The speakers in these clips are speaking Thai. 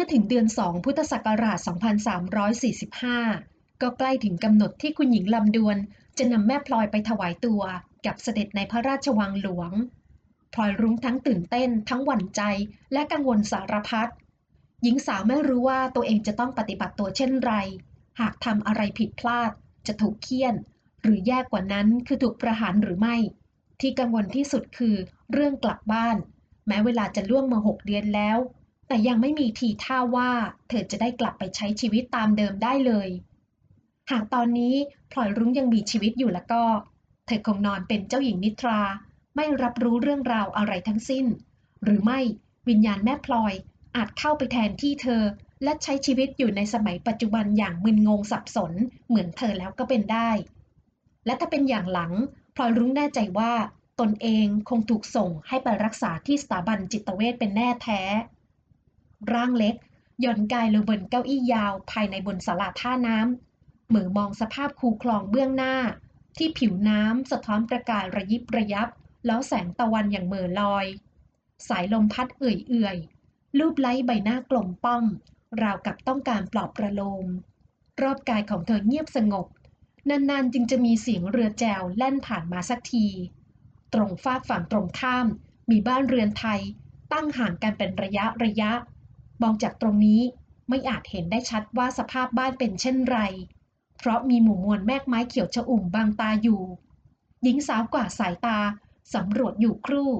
มื่อถึงเดือน 2 พุทธศักราช 2345 ก็ใกล้ถึงกำหนดที่คุณหญิงลำดวน จะนำแม่พลอยไปถวายตัวกับเสด็จในพระราชวังหลวง พลอยรุ้งทั้งตื่นเต้น ทั้งหวั่นใจและกังวลสารพัด หญิงสาวไม่รู้ว่าตัวเองจะต้องปฏิบัติตัวเช่นไร หากทำอะไรผิดพลาด จะถูกเคี่ยน หรือแย่กว่านั้นคือถูกประหารหรือไม่ ที่กังวลที่สุดคือเรื่องกลับบ้าน แม้เวลาจะล่วงมาหกเดือนแล้ว แต่ยังไม่มีทีท่าว่าเธอจะได้กลับไปใช้ชีวิตตามเดิมได้เลย หากตอนนี้พลอยรุ้งยังมีชีวิตอยู่แล้วก็ เธอคงนอนเป็นเจ้าหญิงนิทรา ไม่รับรู้เรื่องราวอะไรทั้งสิ้น หรือไม่วิญญาณแม่พลอยอาจเข้าไปแทนที่เธอ และใช้ชีวิตอยู่ในสมัยปัจจุบันอย่างมึนงงสับสน เหมือนเธอแล้วก็เป็นได้ และถ้าเป็นอย่างหลังพลอยรุ้งแน่ใจว่าตนเองคงถูกส่งให้ไปรักษาที่สถาบันจิตเวชเป็นแน่แท้ ร่างเล็ก หย่อนกายลงบนเก้าอี้ยาว ภายในบนศาลาท่าน้ำเหมือมองสภาพคูคลองเบื้องหน้า ที่ผิวน้ำสะท้อนประกายระยิบระยับ แล้วแสงตะวันอย่างเหม่อลอย สายลมพัดเอื่อยๆลูบไล้ใบหน้ากลมป้อม ราวกับต้องการปลอบประโลม รอบกายของเธอเงียบสงบ นานๆจึงจะมีเสียงเรือแจวแล่นผ่านมาสักที ตรงฟากฝั่งตรงข้ามมีบ้านเรือนไทยตั้งห่างกันเป็นระยะระยะ มองจากตรงนี้ไม่อาจเห็นได้ชัดว่าสภาพบ้านเป็นเช่นไร เพราะมีหมู่มวลแมกไม้เขียวชอุ่มบางตาอยู่ หญิงสาวกว่าสายตาสำรวจอยู่ครู่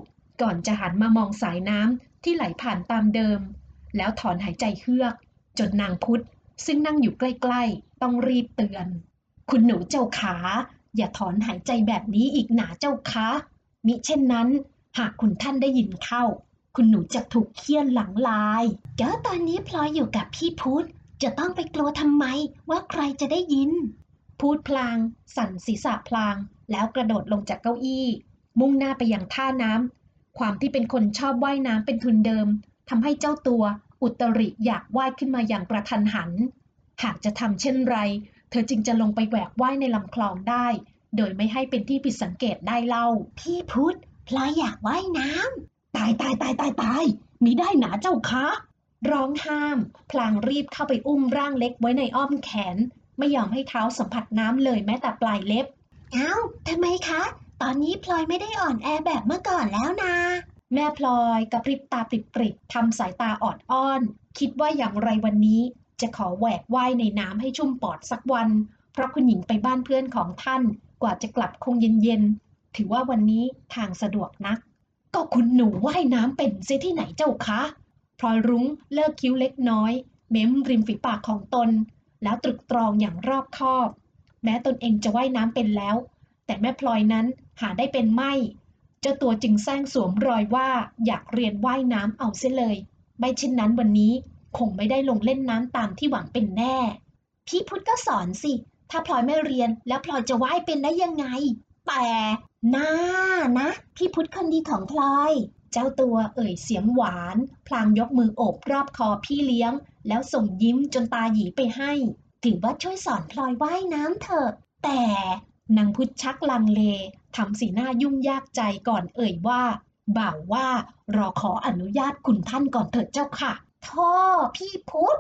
ก่อนจะหันมามองสายน้ำที่ไหลผ่านตามเดิม แล้วถอนหายใจเฮือก จนนางพุทธซึ่งนั่งอยู่ใกล้ๆ ต้องรีบเตือน คุณหนูเจ้าขา อย่าถอนหายใจแบบนี้อีกหนาเจ้าคะมิเช่นนั้น หากคุณท่านได้ยินเข้า คุณหนูจะถูกเคี่ยนหลังลายก็ตอนนี้พลอยอยู่กับพี่พุธจะต้องไปกลัวทำไมว่าใครจะได้ยิน พูดพลาง สั่นศีรษะพลาง แล้วกระโดดลงจากเก้าอี้ มุ่งหน้าไปยังท่าน้ำความที่เป็นคนชอบว่ายน้ำเป็นทุนเดิมทำให้เจ้าตัวอุตริอยากว่ายขึ้นมาอย่างกระทันหัน หากจะทำเช่นไร เธอจึงจะลงไปแหวกว่ายในลำคลองได้ โดยไม่ให้เป็นที่ผิดสังเกตได้เล่า พี่พุทธพลอยอยากว่ายน้ำ ตายตายตายตายตายมีได้หนาเจ้าคะร้องห้าม พลางรีบเข้าไปอุ้มร่างเล็กไว้ในอ้อมแขน ไม่ยอมให้เท้าสัมผัสน้ำเลยแม้แต่ปลายเล็บ เอ้าทำไมคะ ตอนนี้พลอยไม่ได้อ่อนแอแบบเมื่อก่อนแล้วนะ แม่พลอยกระพริบตาปริบๆทำสายตาออดอ้อน คิดว่าอย่างไรวันนี้ จะขอแหวกว่ายในน้ำให้ชุ่มปอดสักวัน เพราะคุณหญิงไปบ้านเพื่อนของท่าน กว่าจะกลับคงเย็นๆ ถือว่าวันนี้ทางสะดวกนัก ก็คุณหนูว่ายน้ำเป็นเสียที่ไหนเจ้าคะพลอยรุ้งเลิกคิ้วเล็กน้อย เม้มริมฝีปากของตน แล้วตรึกตรองอย่างรอบคอบ แม้ตนเองจะว่ายน้ำเป็นแล้ว แต่แม่พลอยนั้นหาได้เป็นไม่เจ้าตัวจึงแซงสวมรอยว่าอยากเรียนว่ายน้ำเอาเสียเลย ไม่เช่นนั้นวันนี้คงไม่ได้ลงเล่นน้ำตามที่หวังเป็นแน่ พี่พุทธก็สอนสิ ถ้าพลอยไม่เรียนแล้วพลอยจะว่ายเป็นได้ยังไง แต่น่านะ พี่พุทธคนดีของพลอย เจ้าตัวเอ่ยเสียงหวาน พลางยกมือโอบรอบคอพี่เลี้ยง แล้วส่งยิ้มจนตาหยีไปให้ ถือว่าช่วยสอนพลอยว่ายน้ำเถอะ แต่นางพุทธชักลังเลทำสีหน้ายุ่งยากใจก่อนเอ่ยว่าบ่าวว่ารอขออนุญาตคุณท่านก่อนเถิดเจ้าค่ะท่อพี่พุทธ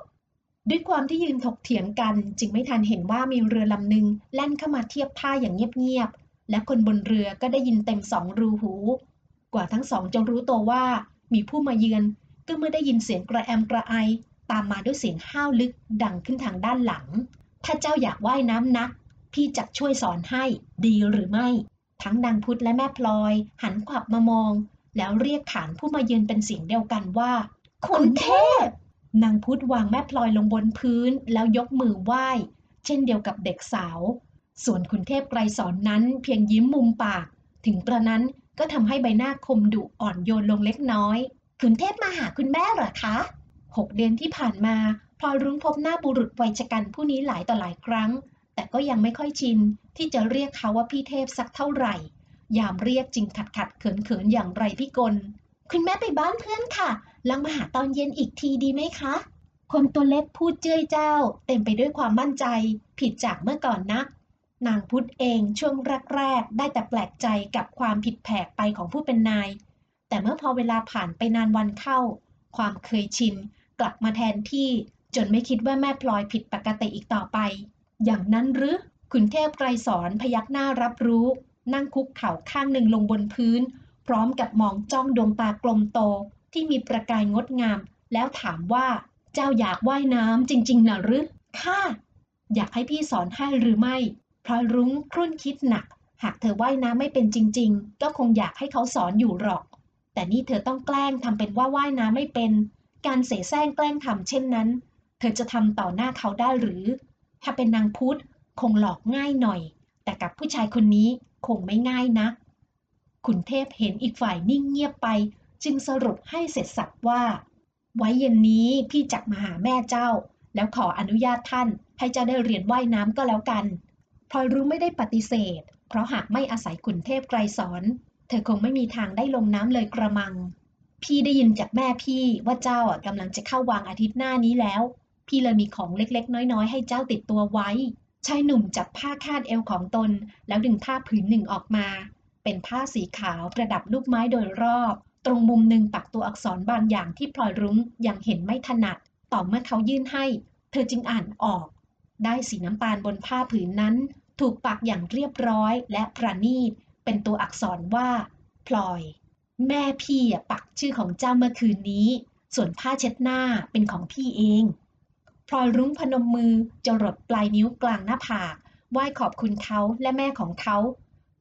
ด้วยความที่ยืนถกเถียงกัน จึงไม่ทันเห็นว่ามีเรือลำหนึ่งแล่นเข้ามาเทียบท่าอย่างเงียบ และคนบนเรือก็ได้ยินเต็มสองรูหู กว่าทั้งสองจะรู้ตัวว่ามีผู้มาเยือน ก็เมื่อได้ยินเสียงกระแอมกระไอ ตามมาด้วยเสียงห้าวลึกดังขึ้นทางด้านหลัง ถ้าเจ้าอยากว่ายน้ำนัก พี่จะช่วยสอนให้ดีหรือไม่ ทั้งนางพุทธและแม่พลอย หันขวับมามอง แล้วเรียกขานผู้มาเยือนเป็นเสียงเดียวกันว่า คุณเทพ นางพุทธวางแม่พลอยลงบนพื้น แล้วยกมือไหว้ เช่นเดียวกับเด็กสาว ส่วนคุณเทพไกรสอนนั้นเพียงยิ้มมุมปาก ถึงกระนั้นก็ทำให้ใบหน้าคมดุอ่อนโยนลงเล็กน้อย คุณเทพมาหาคุณแม่เหรอคะหกเดือนที่ผ่านมาพลอยรุ้งพบหน้าบุรุษวัยชกันผู้นี้หลายต่อหลายครั้ง แต่ก็ยังไม่ค่อยชิน ที่จะเรียกเขาว่าพี่เทพสักเท่าไหร่ ยามเรียกจริงขัดขัดเขินเขินอย่างไรพี่กลคุณแม่ไปบ้านเพื่อนค่ะลังมาหาตอนเย็นอีกทีดีไหมคะ คนตัวเล็กพูดเจ้ยเจ้า เต็มไปด้วยความมั่นใจ ผิดจากเมื่อก่อนนัก นางพุทธเองช่วงแรกๆ ได้แต่แปลกใจกับความผิดแผกไปของผู้เป็นนาย แต่เมื่อพอเวลาผ่านไปนานวันเข้า ความเคยชินกลับมาแทนที่จนไม่คิดว่าแม่พลอยผิดปกติอีกต่อไป อย่างนั้นหรือขุนเทพไกรสอนพยักหน้ารับรู้ นั่งคุกเข่าข้างหนึ่งลงบนพื้น พร้อมกับมองจ้องดวงตากลมโตที่มีประกายงดงาม แล้วถามว่าเจ้าอยากว่ายน้ำจริงๆนะหรือค่ะอยากให้พี่สอนให้หรือไม่ พลอยรุ้งครุ่นคิดหนัก หากเธอว่ายน้ำไม่เป็นจริง ๆ ก็คงอยากให้เขาสอนอยู่หรอก แต่นี่เธอต้องแกล้งทำเป็นว่าว่ายน้ำไม่เป็น การเสแสร้งแกล้งทำเช่นนั้น เธอจะทำต่อหน้าเขาได้หรือ ถ้าเป็นนางพุทธคงหลอกง่ายหน่อย แต่กับผู้ชายคนนี้คงไม่ง่ายนะขุนเทพเห็นอีกฝ่ายนิ่งเงียบไป จึงสรุปให้เสร็จสับว่า ไว้เย็นนี้พี่จักมาหาแม่เจ้า แล้วขออนุญาตท่านให้เจ้าได้เรียนว่ายน้ำก็แล้วกัน พลอยรู้ไม่ได้ปฏิเสธ เพราะหากไม่อาศัยขุนเทพไกรสอน เธอคงไม่มีทางได้ลงน้ำเลยกระมัง พี่ได้ยินจากแม่พี่ว่าเจ้าอะกำลังจะเข้าวางอาทิตย์หน้านี้แล้ว พี่เลยมีของเล็กๆ น้อยๆ ให้เจ้าติดตัวไว้ชายหนุ่มจับผ้าคาดเอวของตน แล้วดึงผ้าผืนหนึ่งออกมา เป็นผ้าสีขาวประดับลูกไม้โดยรอบ ตรงมุมหนึ่งปักตัวอักษรบางอย่างที่พลอยรุ้งยังเห็นไม่ถนัด ต่อเมื่อเขายื่นให้ เธอจึงอ่านออก ได้สีน้ำตาลบนผ้าผืนนั้น ถูกปักอย่างเรียบร้อยและประณีต เป็นตัวอักษรว่า พลอย แม่พี่ปักชื่อของเจ้าเมื่อคืนนี้ ส่วนผ้าเช็ดหน้าเป็นของพี่เอง พลอยรุ้งพนมมือจรดปลายนิ้วกลางหน้าผากไหว้ขอบคุณเขาและแม่ของเขา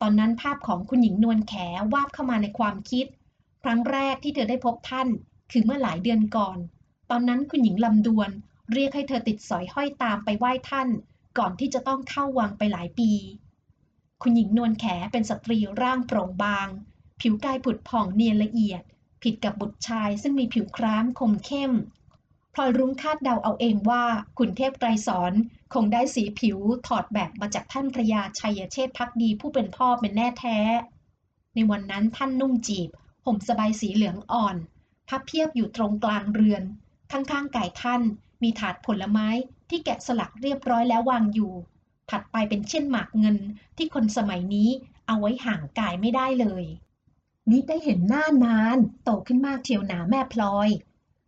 ตอนนั้นภาพของคุณหญิงนวลแขวาบเข้ามาในความคิด ครั้งแรกที่เธอได้พบท่าน คือเมื่อหลายเดือนก่อน ตอนนั้นคุณหญิงลำดวน เรียกให้เธอติดสอยห้อยตามไปไหว้ท่าน ก่อนที่จะต้องเข้าวังไปหลายปี คุณหญิงนวลแขเป็นสตรีร่างโปร่งบาง ผิวกายผุดผ่องเนียนละเอียด ผิดกับบุตรชายซึ่งมีผิวคร้ามคมเข้มพลอยรุ้งคาดเดาเอาเองว่าขุนเทพไกรสอนคงได้สีผิวถอดแบบมาจากท่านพระยาชัยเชษพักดีผู้เป็นพ่อเป็นแน่แท้ ในวันนั้นท่านนุ่งจีบ ห่มสบายสีเหลืองอ่อน พับเพียบอยู่ตรงกลางเรือน ข้างๆไก่ท่าน มีถาดผลไม้ที่แกะสลักเรียบร้อยแล้ววางอยู่ ถัดไปเป็นเช่นหมากเงินที่คนสมัยนี้เอาไว้ห่างกายไม่ได้เลยนี่ได้เห็นหน้านาน โตขึ้นมากเทียวหนาแม่พลอย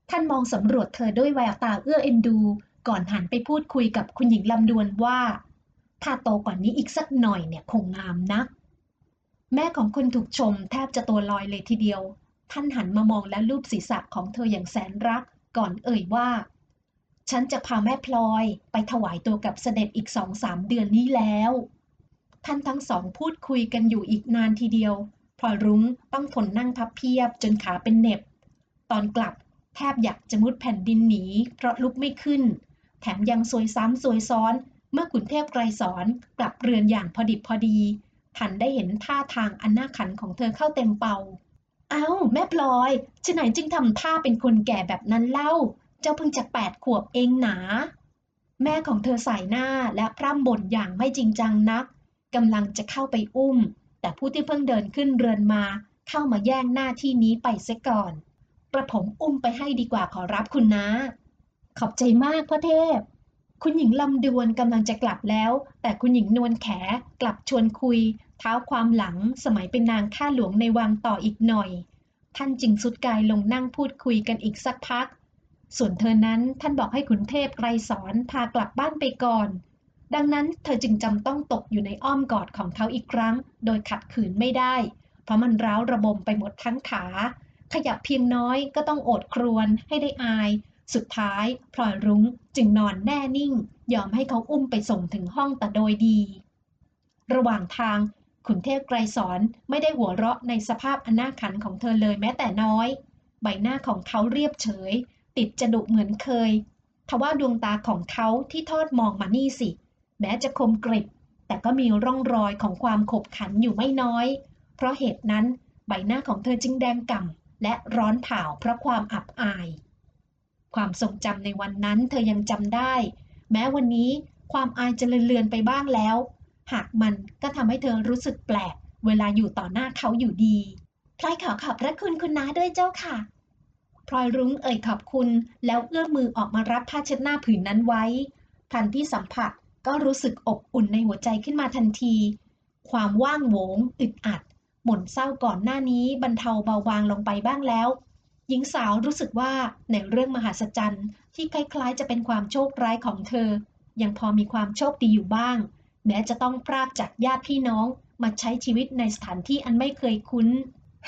ท่านมองสำรวจเธอด้วยแววตาเอื้อเอ็นดู ก่อนหันไปพูดคุยกับคุณหญิงลำดวนว่า ถ้าโตกว่านี้อีกสักหน่อยเนี่ยคงงามนัก แม่ของคนถูกชมแทบจะตัวลอยเลยทีเดียว ท่านหันมามองและลูบศีรษะของเธออย่างแสนรัก ก่อนเอ่ยว่า ฉันจะพาแม่พลอยไปถวายตัวกับเสด็จอีกสองสามเดือนนี้แล้ว ท่านทั้งสองพูดคุยกันอยู่อีกนานทีเดียว พลอยรุ้งต้องทนนั่งพับเพียบจนขาเป็นเน็บ ตอนกลับแทบอยากจะมุดแผ่นดินหนี เพราะลุกไม่ขึ้น แถมยังซวยซ้ำซวยซ้อน เมื่อขุนเทพไกรสอนกลับเรือนอย่างพอดิบพอดีทันได้เห็นท่าทางอันน่าขันของเธอเข้าเต็มเป่า เอา้า แม่พลอยฉะไหนจึงทำท่าเป็นคนแก่แบบนั้นเล่า เจ้าเพิ่งจะแปดขวบเองหนา แม่ของเธอสายหน้าและพร่ำบ่นอย่างไม่จริงจังนักกำลังจะเข้าไปอุ้ม แต่ผู้ที่เพิ่งเดินขึ้นเรือนมาเข้ามาแย่งหน้าที่นี้ไปเสียก่อนกระผมอุ้มไปให้ดีกว่าขอรับคุณนะ ขอบใจมากพ่อเทพ คุณหญิงลำดวนกำลังจะกลับแล้ว แต่คุณหญิงนวลแขกลับชวนคุย เท้าความหลังสมัยเป็นนางข้าหลวงในวังต่ออีกหน่อย ท่านจึงสุดกายลงนั่งพูดคุยกันอีกสักพัก ส่วนเธอนั้นท่านบอกให้ขุนเทพไกรสอนพากลับบ้านไปก่อน ดังนั้นเธอจึงจำต้องตกอยู่ในอ้อมกอดของเขาอีกครั้ง โดยขัดขืนไม่ได้ เพราะมันร้าวระบมไปหมดทั้งขา ขยับเพียงน้อยก็ต้องโอดครวญให้ได้อาย สุดท้ายพลอยรุ้งจึงนอนแน่นิ่ง ยอมให้เขาอุ้มไปส่งถึงห้องแต่โดยดี ระหว่างทางขุนเทพไกรสอนไม่ได้หัวเราะในสภาพอนาขันของเธอเลยแม้แต่น้อย ใบหน้าของเขาเรียบเฉย ติดจะดุเหมือนเคย ทว่าดวงตาของเขาที่ทอดมองมานี่สิ แม้จะคมกริบ แต่ก็มีร่องรอยของความขบขันอยู่ไม่น้อย เพราะเหตุนั้นใบหน้าของเธอจึงแดงก่ำและร้อนเผาเพราะความอับอาย ความทรงจำในวันนั้นเธอยังจำได้ แม้วันนี้ความอายจะเลือนไปบ้างแล้ว หากมันก็ทำให้เธอรู้สึกแปลก เวลาอยู่ต่อหน้าเขาอยู่ดีพลอยขอขอบพระคุณคุณน้าด้วยเจ้าค่ะ พลอยรุ้งเอ่ยขอบคุณ แล้วเอื้อมมือออกมารับผ้าเช็ดหน้าผืนนั้นไว้ ทันที่สัมผัสก็รู้สึกอบอุ่นในหัวใจขึ้นมาทันที ความว่างโหวงอึดอัด หม่นเศร้าก่อนหน้านี้บรรเทาเบาบางลงไปบ้างแล้ว หญิงสาวรู้สึกว่าในเรื่องมหัศจรรย์ที่คล้ายๆ จะเป็นความโชคร้ายของเธอ ยังพอมีความโชคดีอยู่บ้าง แม้จะต้องพรากจากญาติพี่น้องมาใช้ชีวิตในสถานที่อันไม่เคยคุ้น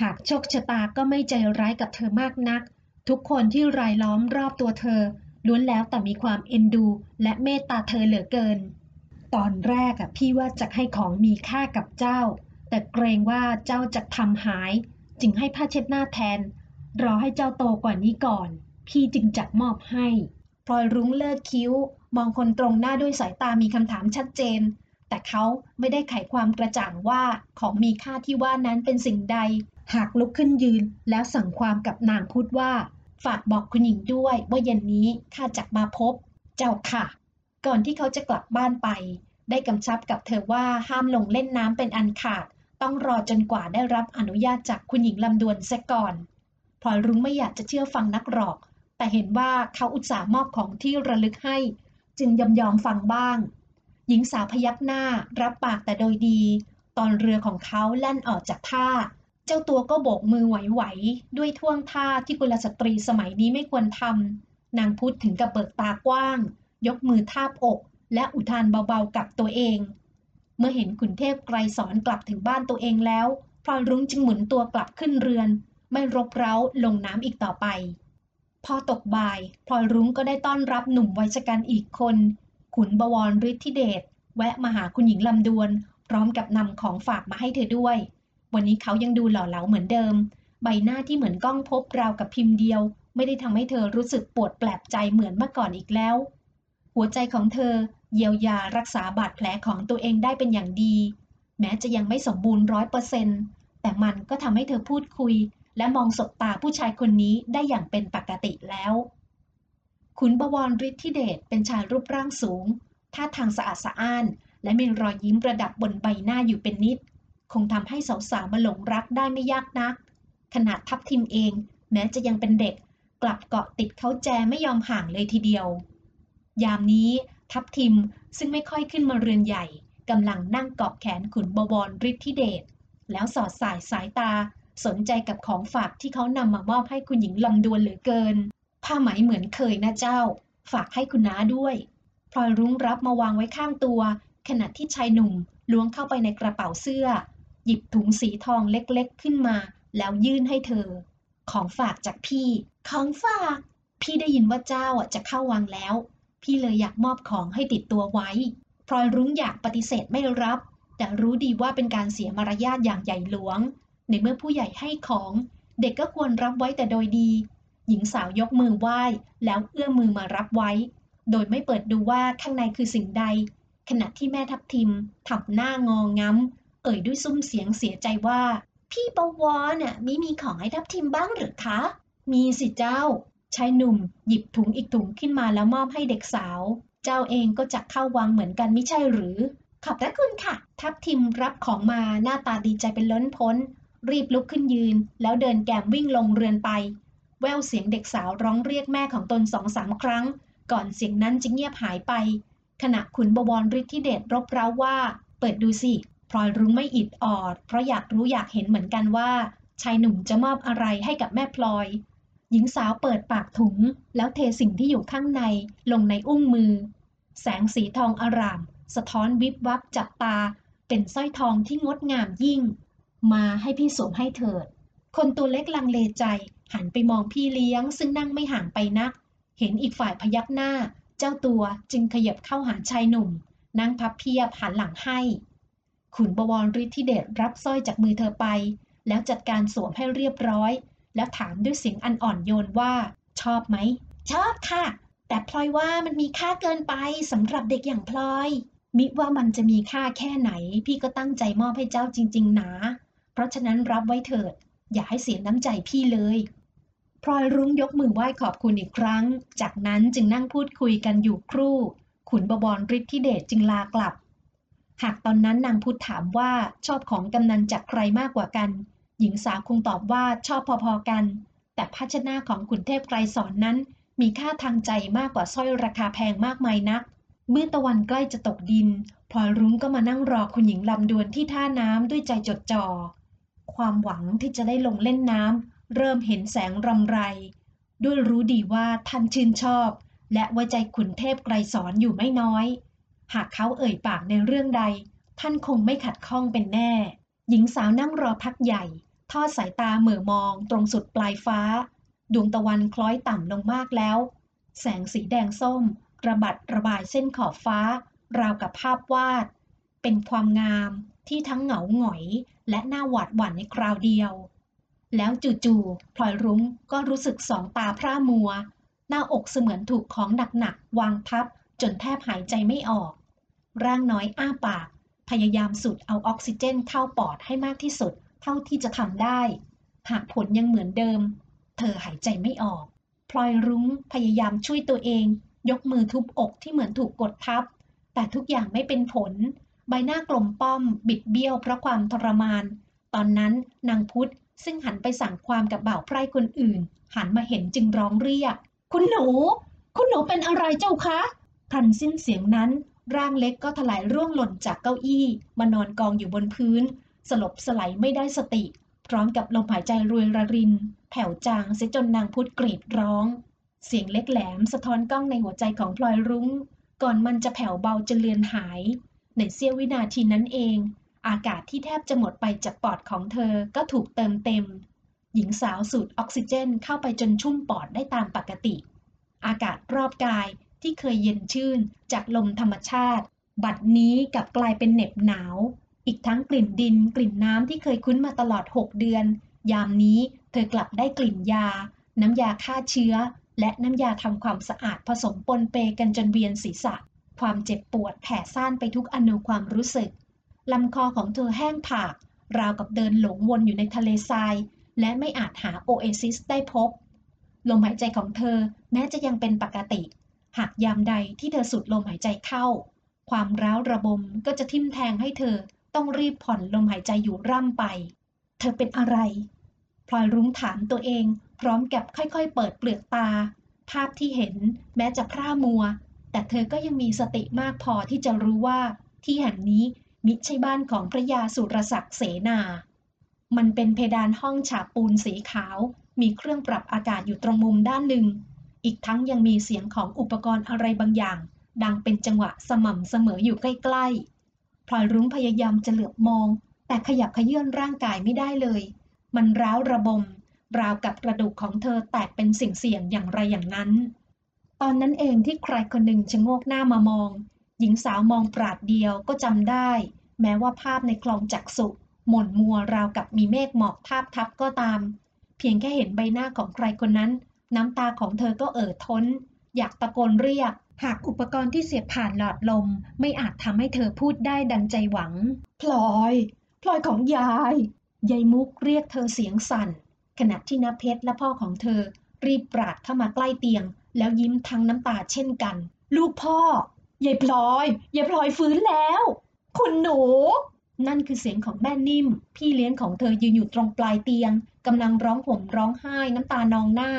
หากโชคชะตาก็ไม่ใจร้ายกับเธอมากนัก ทุกคนที่รายล้อมรอบตัวเธอ ล้วนแล้วแต่มีความเอ็นดู และเมตตาเธอเหลือเกิน ตอนแรกอะพี่ว่าจะให้ของมีค่ากับเจ้า แต่เกรงว่าเจ้าจะทำหาย จึงให้ผ้าเช็ดหน้าแทน รอให้เจ้าโตกว่านี้ก่อน พี่จึงจักมอบให้พลอยรุ้งเลิกคิ้ว มองคนตรงหน้าด้วยสายตามีคำถามชัดเจน แต่เขาไม่ได้ไขความกระจ่างว่าของมีค่าที่ว่านั้นเป็นสิ่งใด หากลุกขึ้นยืนแล้วสั่งความกับนางพุทธว่า ฝากบอกคุณหญิงด้วยว่าเย็นนี้ข้าจักมาพบ เจ้าค่ะ ก่อนที่เขาจะกลับบ้านไป ได้กำชับกับเธอว่าห้ามลงเล่นน้ำเป็นอันขาด ต้องรอจนกว่าได้รับอนุญาตจากคุณหญิงลำดวนเสียก่อนพลอยรุ้งไม่อยากจะเชื่อฟังนักหรอก แต่เห็นว่าเขาอุตส่าห์มอบของที่ระลึกให้ จึงยอมยอมฟังบ้าง หญิงสาวพยักหน้ารับปากแต่โดยดี ตอนเรือของเขาแล่นออกจากท่า เจ้าตัวก็โบกมือไหวๆ ด้วยท่วงท่าที่กุลสตรีสมัยนี้ไม่ควรทำนางพุทธถึงกับเบิกตากว้าง ยกมือทาบอก และอุทานเบาๆกับตัวเอง เมื่อเห็นขุนเทพไกรสอนกลับถึงบ้านตัวเองแล้วพลอยรุ้งจึงหมุนตัวกลับขึ้นเรือน ไม่รบเร้าลงน้ำอีกต่อไป พอตกบ่ายพลอยรุ้งก็ได้ต้อนรับหนุ่มวัยชกันอีกคน ขุนบวรฤทธิเดชแวะมาหาคุณหญิงลำดวน พร้อมกับนำของฝากมาให้เธอด้วย วันนี้เขายังดูหล่อเหลาเหมือนเดิม ใบหน้าที่เหมือนกล้องพบราวกับพิมพ์เดียว ไม่ได้ทำให้เธอรู้สึกปวดแปลบใจเหมือนเมื่อก่อนอีกแล้ว หัวใจของเธอเยียวยารักษาบาดแผลของตัวเองได้เป็นอย่างดี แม้จะยังไม่สมบูรณ์ร้อยเปอร์เซนต์แต่มันก็ทำให้เธอพูดคุย และมองสบตาผู้ชายคนนี้ได้อย่างเป็นปกติแล้ว ขุนบวรฤทธิเดชเป็นชายรูปร่างสูง ท่าทางสะอาดสะอ้าน และมีรอยยิ้มประดับบนใบหน้าอยู่เป็นนิด คงทำให้สาวๆมาหลงรักได้ไม่ยากนัก ขนาดทับทิมเอง แม้จะยังเป็นเด็ก กลับเกาะติดเขาแจไม่ยอมห่างเลยทีเดียว ยามนี้ทับทิมซึ่งไม่ค่อยขึ้นมาเรือนใหญ่กำลังนั่งเกาะแขนขุนบวรฤทธิเดชแล้วสอดสายสายตาสนใจกับของฝากที่เขานำมามอบให้คุณหญิงลำดวนเหลือเกิน ผ้าไหมเหมือนเคยนะเจ้า ฝากให้คุณน้าด้วยพลอยรุ้งรับมาวางไว้ข้างตัว ขณะที่ชายหนุ่มล้วงเข้าไปในกระเป๋าเสื้อ หยิบถุงสีทองเล็กๆ ขึ้นมา แล้วยื่นให้เธอ ของฝากจากพี่ ของฝาก พี่ได้ยินว่าเจ้าจะเข้าวังแล้ว พี่เลยอยากมอบของให้ติดตัวไว้พลอยรุ้งอยากปฏิเสธไม่รับ แต่รู้ดีว่าเป็นการเสียมารยาทอย่างใหญ่หลวง ในเมื่อผู้ใหญ่ให้ของ เด็กก็ควรรับไว้แต่โดยดี หญิงสาวยกมือไหว้ แล้วเอื้อมมือมารับไว้ โดยไม่เปิดดูว่าข้างในคือสิ่งใด ขณะที่แม่ทับทิมทับหน้างองง้ำ เอ่ยด้วยซุ้มเสียงเสียใจว่า พี่ปวรน่ะมิมีของให้ทับทิมบ้างหรือคะ มีสิเจ้าชายหนุ่มหยิบถุงอีกถุงขึ้นมาแล้วมอบให้เด็กสาว เจ้าเองก็จะเข้าวังเหมือนกันไม่ใช่หรือ ขอบพระคุณค่ะ ทับทิมรับของมาหน้าตาดีใจเป็นล้นพ้น รีบลุกขึ้นยืน แล้วเดินแกมวิ่งลงเรือนไป แววเสียงเด็กสาวร้องเรียกแม่ของตนสองสามครั้ง ก่อนเสียงนั้นจะเงียบหายไป ขณะขุนบวรฤทธิเดชรบเร้าว่า เปิดดูสิพลอยรุ้งไม่อิดออด เพราะอยากรู้อยากเห็นเหมือนกันว่า ชายหนุ่มจะมอบอะไรให้กับแม่พลอย หญิงสาวเปิดปากถุง แล้วเทสิ่งที่อยู่ข้างในลงในอุ้งมือ แสงสีทองอาราม สะท้อนวิบวับจับตา เป็นสร้อยทองที่งดงามยิ่ง มาให้พี่สวมให้เถิด คนตัวเล็กลังเลใจ หันไปมองพี่เลี้ยงซึ่งนั่งไม่ห่างไปนัก เห็นอีกฝ่ายพยักหน้า เจ้าตัวจึงขยับเข้าหาชายหนุ่ม นั่งพับเพียบหันหลังให้ ขุนบวรฤทธิเดชรับสร้อยจากมือเธอไป แล้วจัดการสวมให้เรียบร้อย แล้วถามด้วยเสียงอันอ่อนโยนว่า ชอบไหม ชอบค่ะ แต่พลอยว่ามันมีค่าเกินไปสำหรับเด็กอย่างพลอย มิว่ามันจะมีค่าแค่ไหน พี่ก็ตั้งใจมอบให้เจ้าจริง ๆ นะ เพราะฉะนั้นรับไว้เถิดอย่าให้เสียน้ำใจพี่เลย พลอยรุ้งยกมือไหว้ขอบคุณอีกครั้ง จากนั้นจึงนั่งพูดคุยกันอยู่ครู่ ขุนบวรฤทธิเดชจึงลากลับ หากตอนนั้นนางพุทธถามว่าชอบของกำนันจากใครมากกว่ากัน หญิงสาวคงตอบว่าชอบพอๆกัน แต่ภาชนะของขุนเทพไกรสอนนั้น มีค่าทางใจมากกว่าสร้อยราคาแพงมากมายนัก เมื่อตะวันใกล้จะตกดินพลอยรุ้งก็มานั่งรอคุณหญิงลำดวนที่ท่าน้ำด้วยใจจดจ่อความหวังที่จะได้ลงเล่นน้ำ เริ่มเห็นแสงรำไร ด้วยรู้ดีว่าท่านชื่นชอบ และไว้ใจขุนเทพไกรสอนอยู่ไม่น้อย หากเขาเอ่ยปากในเรื่องใด ท่านคงไม่ขัดข้องเป็นแน่ หญิงสาวนั่งรอพักใหญ่ ทอดสายตาเหม่อมองตรงสุดปลายฟ้า ดวงตะวันคล้อยต่ำลงมากแล้ว แสงสีแดงส้มระบัดระบายเส้นขอบฟ้า ราวกับภาพวาด เป็นความงามที่ทั้งเหงาหงอย และน่าหวาดหวั่นในคราวเดียว แล้วจู่ๆพลอยรุ้งก็รู้สึกสองตาพร่ามัว หน้าอกเสมือนถูกของหนักๆ วางทับจนแทบหายใจไม่ออก ร่างน้อยอ้าปาก พยายามสูดเอาออกซิเจนเข้าปอดให้มากที่สุด เท่าที่จะทำได้ หากผลยังเหมือนเดิม เธอหายใจไม่ออกพลอยรุ้งพยายามช่วยตัวเอง ยกมือทุบอกที่เหมือนถูกกดทับ แต่ทุกอย่างไม่เป็นผล ใบหน้ากลมป้อม บิดเบี้ยวเพราะความทรมาน ตอนนั้นนางพุทธ ซึ่งหันไปสั่งความกับบ่าวไพร่คนอื่น หันมาเห็นจึงร้องเรียก คุณหนู คุณหนูเป็นอะไรเจ้าคะทันสิ้นเสียงนั้น ร่างเล็กก็ถลายร่วงหล่นจากเก้าอี้ มานอนกองอยู่บนพื้น สลบสลายไม่ได้สติ พร้อมกับลมหายใจรวยระริน แผ่วจางเสียจนนางพุทธกรีดร้อง เสียงเล็กแหลมสะท้อนกล้องในหัวใจของพลอยรุง้ง ก่อนมันจะแผ่วเบาจนเลือนหาย ในเสี้ยววินาทีนั้นเอง อากาศที่แทบจะหมดไปจากปอดของเธอก็ถูกเติมเต็ม หญิงสาวสูดออกซิเจนเข้าไปจนชุ่มปอดได้ตามปกติ อากาศรอบกายที่เคยเย็นชื่นจากลมธรรมชาติ บัดนี้กลับกลายเป็นเหน็บหนาว อีกทั้งกลิ่นดินกลิ่นน้ำที่เคยคุ้นมาตลอด 6 เดือน ยามนี้เธอกลับได้กลิ่นยา น้ำยาฆ่าเชื้อ และน้ำยาทำความสะอาดผสมปนเปกันจนเวียนศีรษะ ความเจ็บปวดแผ่ซ่านไปทุกอนูความรู้สึก ลำคอของเธอแห้งผาก ราวกับเดินหลงวนอยู่ในทะเลทราย และไม่อาจหาโอเอซิสได้พบ ลมหายใจของเธอแม้จะยังเป็นปกติ หากยามใดที่เธอสูดลมหายใจเข้า ความร้าวระบมก็จะทิ่มแทงให้เธอต้องรีบผ่อนลมหายใจอยู่ร่ำไป เธอเป็นอะไร พลอยรุ้งถามตัวเอง พร้อมกับค่อยๆ เปิดเปลือกตา ภาพที่เห็นแม้จะพร่ามัว แต่เธอก็ยังมีสติมากพอที่จะรู้ว่าที่แห่งนี้ มิใช่บ้านของพระยาสุรศักดิ์เสนา มันเป็นเพดานห้องฉาบปูนสีขาว มีเครื่องปรับอากาศอยู่ตรงมุมด้านหนึ่ง อีกทั้งยังมีเสียงของอุปกรณ์อะไรบางอย่าง ดังเป็นจังหวะสม่ำเสมออยู่ใกล้ๆ พลอยรุ้งพยายามจะเหลือบมอง แต่ขยับขยื่นร่างกายไม่ได้เลย มันร้าวระบม ราวกับกระดูกของเธอแตกเป็นสิ่งเสี่ยงอย่างไรอย่างนั้น ตอนนั้นเองที่ใครคนหนึ่งชะโงกหน้ามามอง หญิงสาวมองปราดเดียวก็จำได้ แม้ว่าภาพในคลองจักสุหม่นมัวราวกับมีเมฆหมอกทาบทับก็ตาม เพียงแค่เห็นใบหน้าของใครคนนั้น น้ำตาของเธอก็เอ่อท้น อยากตะโกนเรียก หากอุปกรณ์ที่เสียบผ่านหลอดลม ไม่อาจทำให้เธอพูดได้ดังใจหวัง พลอย พลอยของยาย ยายมุกเรียกเธอเสียงสั่น ขณะที่นเพชรและพ่อของเธอ รีบปราดเข้ามาใกล้เตียง แล้วยิ้มทั้งน้ำตาเช่นกัน ลูกพ่อ ยายพลอยยายพลอยฟื้นแล้ว คุณหนู นั่นคือเสียงของแม่นิ่ม พี่เลี้ยงของเธอยืนอยู่ตรงปลายเตียงกำลังร้องห่มร้องไห้น้ำตานองหน้า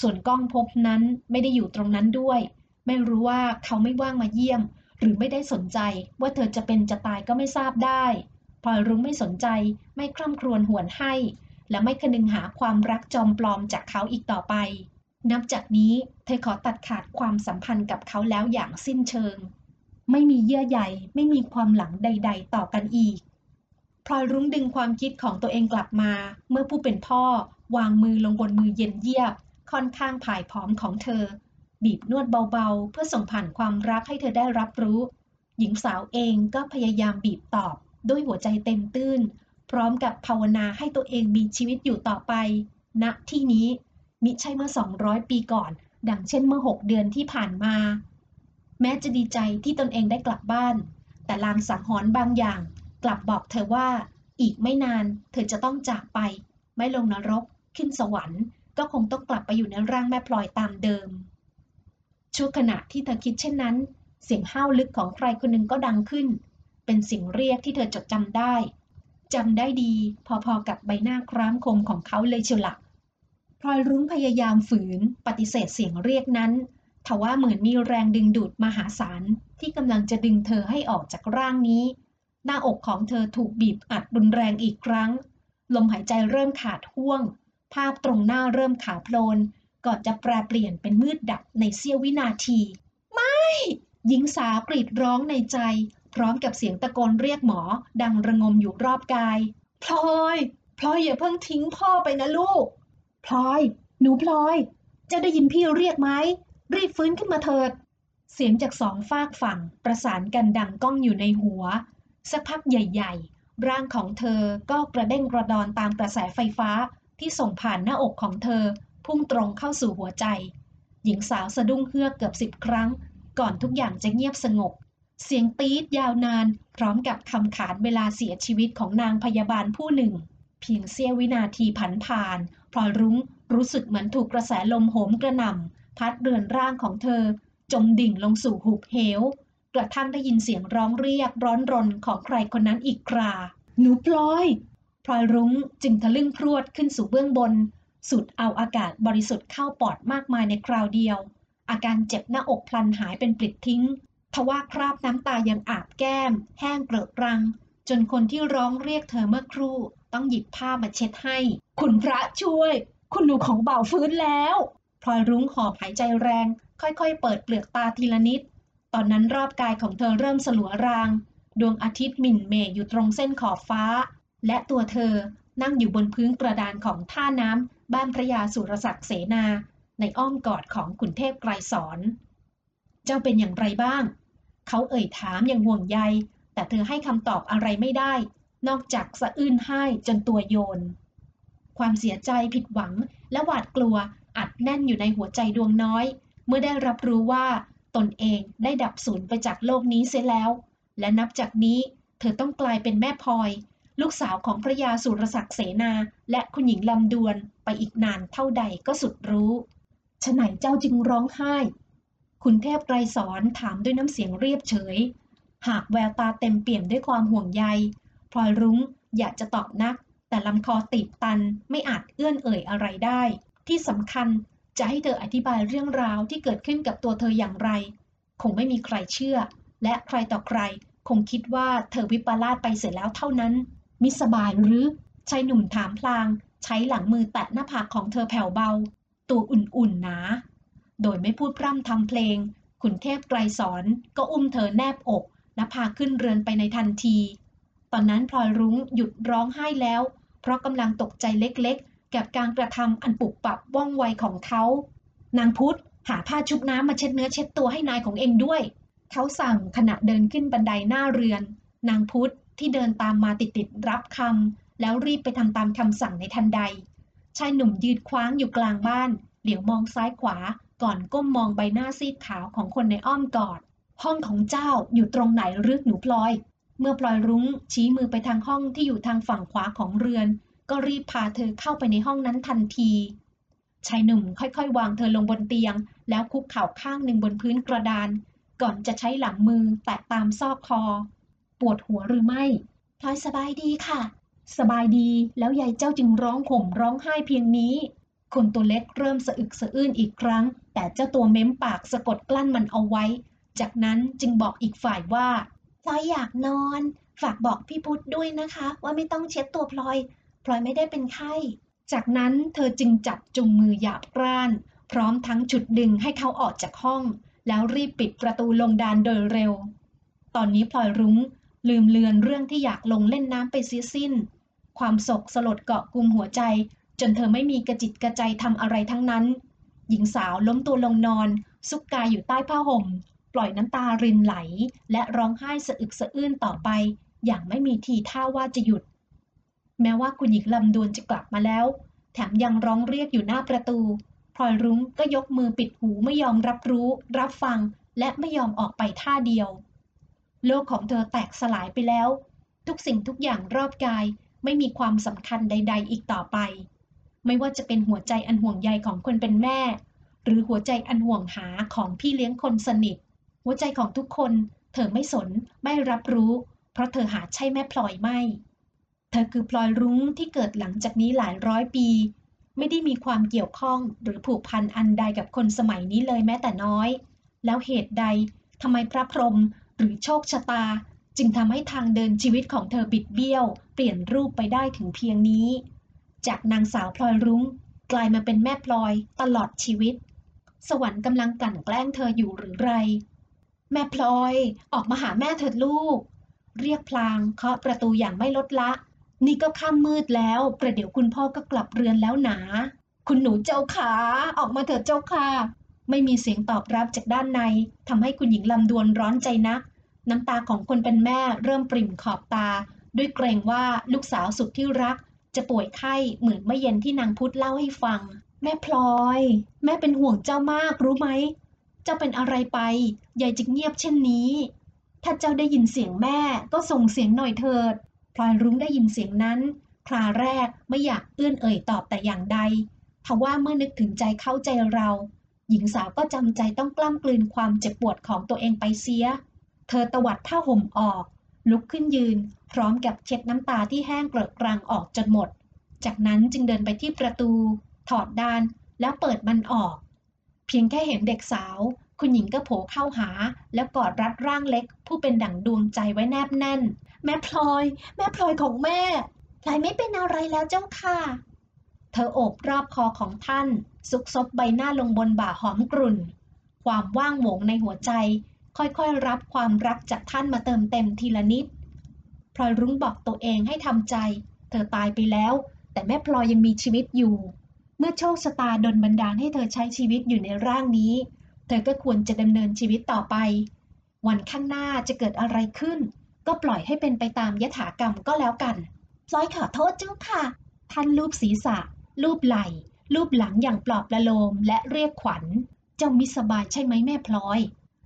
ส่วนก้องพบนั้นไม่ได้อยู่ตรงนั้นด้วย ไม่รู้ว่าเขาไม่ว่างมาเยี่ยม หรือไม่ได้สนใจว่าเธอจะเป็นจะตายก็ไม่ทราบได้พลอยรุ้งไม่สนใจไม่คร่ำครวญหวนให้ และไม่คนึงหาความรักจอมปลอมจากเขาอีกต่อไป นับจากนี้เธอขอตัดขาดความสัมพันธ์กับเขาแล้วอย่างสิ้นเชิง ไม่มีเยื่อใยไม่มีความหลังใด ๆ ต่อกันอีกพลอยรุ้งดึงความคิดของตัวเองกลับมา เมื่อผู้เป็นพ่อวางมือลงบนมือเย็นเยียบ ค่อนข้างผายผอมของเธอ บีบนวดเบาๆ เพื่อส่งผ่านความรักให้เธอได้รับรู้ หญิงสาวเองก็พยายามบีบตอบ ด้วยหัวใจเต็มตื้น พร้อมกับภาวนาให้ตัวเองมีชีวิตอยู่ต่อไปณที่นี้ มิใช่เมื่อ 200 ปีก่อน ดังเช่นเมื่อ 6 เดือนที่ผ่านมา แม้จะดีใจที่ตนเองได้กลับบ้าน แต่ลางสังหรณ์บางอย่าง กลับบอกเธอว่า อีกไม่นานเธอจะต้องจากไป ไม่ลงนรก ขึ้นสวรรค์ ก็คงต้องกลับไปอยู่ในร่างแม่พลอยตามเดิม ชั่วขณะที่เธอคิดเช่นนั้น เสียงห้าวลึกของใครคนหนึ่งก็ดังขึ้น เป็นเสียงเรียกที่เธอจดจำได้จำได้ดี พอๆกับใบหน้าคร้ามคมของเขาเลยเชียวละ พลอยรุ้งพยายามฝืน ปฏิเสธเสียงเรียกนั้นทว่าเหมือนมีแรงดึงดูดมหาศาลที่กำลังจะดึงเธอให้ออกจากร่างนี้ หน้าอกของเธอถูกบีบอัดรุนแรงอีกครั้ง ลมหายใจเริ่มขาดห่วง ภาพตรงหน้าเริ่มขาวโพลน ก่อนจะแปรเปลี่ยนเป็นมืดดับในเสี้ยววินาที ไม่ หญิงสาวกรีดร้องในใจ พร้อมกับเสียงตะโกนเรียกหมอ ดังระงมอยู่รอบกาย พลอย พลอยอย่าเพิ่งทิ้งพ่อไปนะลูก พลอย หนูพลอยจะได้ยินพี่เรียกไหม รีบฟื้นขึ้นมาเถิด เสียงจากสองฝากฝั่งประสานกันดังก้องอยู่ในหัว สักพักใหญ่ๆ ร่างของเธอก็กระเด้งกระดอนตามกระแสไฟฟ้าที่ส่งผ่านหน้าอกของเธอ พุ่งตรงเข้าสู่หัวใจ หญิงสาวสะดุ้งเฮือกเกือบสิบครั้ง ก่อนทุกอย่างจะเงียบสงบ เสียงตี๊ดยาวนาน พร้อมกับคำขานเวลาเสียชีวิตของนางพยาบาลผู้หนึ่ง เพียงเสี้ยววินาทีผันผ่าน พลอยรุ้งรู้สึกเหมือนถูกกระแสลมโหมกระหน่ำพัดเรือนร่างของเธอ จมดิ่งลงสู่หุบเหว กระทั่งได้ยินเสียงร้องเรียกร้อนรนของใครคนนั้นอีกครา หนูพลอย พลอยรุ้งจึงทะลึ่งพรวดขึ้นสู่เบื้องบน สุดเอาอากาศบริสุทธิ์เข้าปอดมากมายในคราวเดียว อาการเจ็บหน้าอกพลันหายเป็นปลิดทิ้ง ทว่าคราบน้ำตายังอาบแก้ม แห้งเกลอะรัง จนคนที่ร้องเรียกเธอเมื่อครู่ ต้องหยิบผ้ามาเช็ดให้ คุณพระช่วย คุณหนูของเบาฟื้นแล้วพลอยรุ้งหอบหายใจแรง ค่อยๆ เปิดเปลือกตาทีละนิด ตอนนั้นรอบกายของเธอเริ่มสลัวราง ดวงอาทิตย์หมิ่นเมย์อยู่ตรงเส้นขอบฟ้า และตัวเธอนั่งอยู่บนพื้นกระดานของท่าน้ำบ้านพระยาสุรศักดิ์เสนา ในอ้อมกอดของขุนเทพไกรสอนเจ้าเป็นอย่างไรบ้าง เขาเอ่ยถามอย่างห่วงใย แต่เธอให้คำตอบอะไรไม่ได้ นอกจากสะอื้นไห้จนตัวโยน ความเสียใจผิดหวังและหวาดกลัวอัดแน่นอยู่ในหัวใจดวงน้อย เมื่อได้รับรู้ว่าตนเองได้ดับสูญไปจากโลกนี้เสียแล้ว และนับจากนี้เธอต้องกลายเป็นแม่พลอย ลูกสาวของพระยาสุรศักดิ์เสนา และคุณหญิงลำดวนไปอีกนานเท่าใดก็สุดรู้ฉไหนเจ้าจึงร้องไห้ คุณเทพไกรสอนถามด้วยน้ำเสียงเรียบเฉย หากแววตาเต็มเปี่ยมด้วยความห่วงใย พลอยรุ้งอยากจะตอบนัก แต่ลำคอตีบตันไม่อาจเอื้อนเอ่ยอะไรได้ ที่สำคัญจะให้เธออธิบายเรื่องราวที่เกิดขึ้นกับตัวเธออย่างไร คงไม่มีใครเชื่อ และใครต่อใคร คงคิดว่าเธอวิปลาสไปเสร็จแล้วเท่านั้น มิสบายหรือชายหนุ่มถามพลาง ใช้หลังมือแตะหน้าผากของเธอแผ่วเบา ตัวอุ่นๆหนา โดยไม่พูดพร่ำทำเพลง ขุนเทพไกรสอนก็อุ้มเธอแนบอกและพาขึ้นเรือนไปในทันที ตอนนั้นพลอยรุ้งหยุดร้องไห้แล้ว เพราะกำลังตกใจเล็กๆ กับการกระทำอันปุบปับว่องไวของเขา นางพุทธหาผ้าชุบน้ำมาเช็ดเนื้อเช็ดตัวให้นายของเองด้วย เขาสั่งขณะเดินขึ้นบันไดหน้าเรือน นางพุทธที่เดินตามมาติดๆรับคำแล้วรีบไปทำตามคำสั่งในทันใด ชายหนุ่มยืนคว้างอยู่กลางบ้าน เหลียวมองซ้ายขวาก่อนก้มมองใบหน้าซีดขาวของคนในอ้อมกอด ห้องของเจ้าอยู่ตรงไหนหรือหนูพลอย เมื่อพลอยรุ้งชี้มือไปทางห้องที่อยู่ทางฝั่งขวาของเรือน ก็รีบพาเธอเข้าไปในห้องนั้นทันที ชายหนุ่มค่อยๆ วางเธอลงบนเตียง แล้วคุกเข่าข้างหนึ่งบนพื้นกระดาน ก่อนจะใช้หลังมือแตะตามซอกคอ ปวดหัวหรือไม่พลอยสบายดีค่ะ สบายดีแล้วยายเจ้าจึงร้องห่มร้องไห้เพียงนี้ คนตัวเล็กเริ่มสะอึกสะอื้นอีกครั้ง แต่เจ้าตัวเม้มปากสะกดกลั้นมันเอาไว้ จากนั้นจึงบอกอีกฝ่ายว่า พลอยอยากนอน ฝากบอกพี่พุธด้วยนะคะ ว่าไม่ต้องเช็ดตัวพลอย พลอยไม่ได้เป็นไข้ จากนั้นเธอจึงจับจุงมือหยาบกร้าน พร้อมทั้งฉุดดึงให้เขาออกจากห้อง แล้วรีบปิดประตูลงดานโดยเร็ว ตอนนี้พลอยรุ้ง ลืมเลือนเรื่องที่อยากลงเล่นน้ำไปเสียสิ้น ความโศกสลดเกาะกุมหัวใจ จนเธอไม่มีกระจิตกระใจทำอะไรทั้งนั้น หญิงสาวล้มตัวลงนอนซุกกายอยู่ใต้ผ้าห่ม ล่อยน้ำตารินไหล และร้องไห้สะอึกสะอื้นต่อไป อย่างไม่มีทีท่าว่าจะหยุด แม้ว่าคุณหญิงลำดวนจะกลับมาแล้ว แถมยังร้องเรียกอยู่หน้าประตูพลอยรุ้งก็ยกมือปิดหูไม่ยอมรับรู้ รับฟัง และไม่ยอมออกไปท่าเดียว โลกของเธอแตกสลายไปแล้ว ทุกสิ่งทุกอย่างรอบกายไม่มีความสำคัญใด ๆ อีกต่อไป ไม่ว่าจะเป็นหัวใจอันห่วงใยของคนเป็นแม่ หรือหัวใจอันห่วงหาของพี่เลี้ยงคนสนิท หัวใจของทุกคน เธอไม่สนไม่รับรู้ เพราะเธอหาใช่แม่พลอยไม่ เธอคือพลอยรุ้งที่เกิดหลังจากนี้หลายร้อยปี ไม่ได้มีความเกี่ยวข้องหรือผูกพันอันใดกับคนสมัยนี้เลยแม้แต่น้อย แล้วเหตุใดทำไมพระพรหมหรือโชคชะตา จึงทำให้ทางเดินชีวิตของเธอบิดเบี้ยว เปลี่ยนรูปไปได้ถึงเพียงนี้จจากนางสาวพลอยรุ้ง กลายมาเป็นแม่พลอยตลอดชีวิต สวรรค์กำลังกลั่นแกล้งเธออยู่หรือไร แม่พลอย ออกมาหาแม่เถิดลูก เรียกพลางเคาะประตูอย่างไม่ลดละ นี่ก็ค่ำมืดแล้ว ประเดี๋ยวคุณพ่อก็กลับเรือนแล้วหนา คุณหนูเจ้าขาออกมาเถิดเจ้าค่ะ ไม่มีเสียงตอบรับจากด้านในทำให้คุณหญิงลำดวนร้อนใจนัก น้ำตาของคนเป็นแม่เริ่มปริ่มขอบตา ด้วยเกรงว่าลูกสาวสุดที่รัก จะป่วยไข้เหมือนเมื่อเย็นที่นางพุธเล่าให้ฟัง แม่พลอย แม่เป็นห่วงเจ้ามากรู้ไหม จ้าเป็นอะไรไปยายจึงเงียบเช่นนี้ ถ้าเจ้าได้ยินเสียงแม่ก็ส่งเสียงหน่อยเถิด พลอยรุ้งได้ยินเสียงนั้น คราแรกไม่อยากเอื้อนเอ่ยตอบแต่อย่างใดทว่าเมื่อนึกถึงใจเข้าใจเรา หญิงสาวก็จำใจต้องกล้ำกลืนความเจ็บปวดของตัวเองไปเสีย เธอตวัดผ้าห่มออก ลุกขึ้นยืน พร้อมกับเช็ดน้ำตาที่แห้งเกลอะกรางออกจนหมด จากนั้นจึงเดินไปที่ประตู ถอดด้านแล้วเปิดมันออก เพียงแค่เห็นเด็กสาว คุณหญิงก็โผล่เข้าหา แล้วกอดรัดร่างเล็ก ผู้เป็นดั่งดวงใจไว้แนบแน่น แม่พลอย แม่พลอยของแม่พลอยไม่เป็นอะไรแล้วเจ้าค่ะ เธอโอบรอบคอของท่าน ซุกซบใบหน้าลงบนบ่าหอมกรุ่น ความว่างโหวงในหัวใจ ค่อยๆรับความรักจากท่านมาเติมเต็มทีละนิดพลอยรุ้งบอกตัวเองให้ทำใจ เธอตายไปแล้ว แต่แม่พลอยยังมีชีวิตอยู่ เมื่อโชคชะตาดลบันดาลให้เธอใช้ชีวิตอยู่ในร่างนี้ เธอก็ควรจะดำเนินชีวิตต่อไป วันข้างหน้าจะเกิดอะไรขึ้น ก็ปล่อยให้เป็นไปตามยถากรรมก็แล้วกันพลอยขอโทษเจ้าค่ะ ท่านลูบศีรษะลูบไหล่ลูบหลังอย่างปลอบประโลมและเรียกขวัญ เจ้ามิสบายใช่ไหมแม่พลอย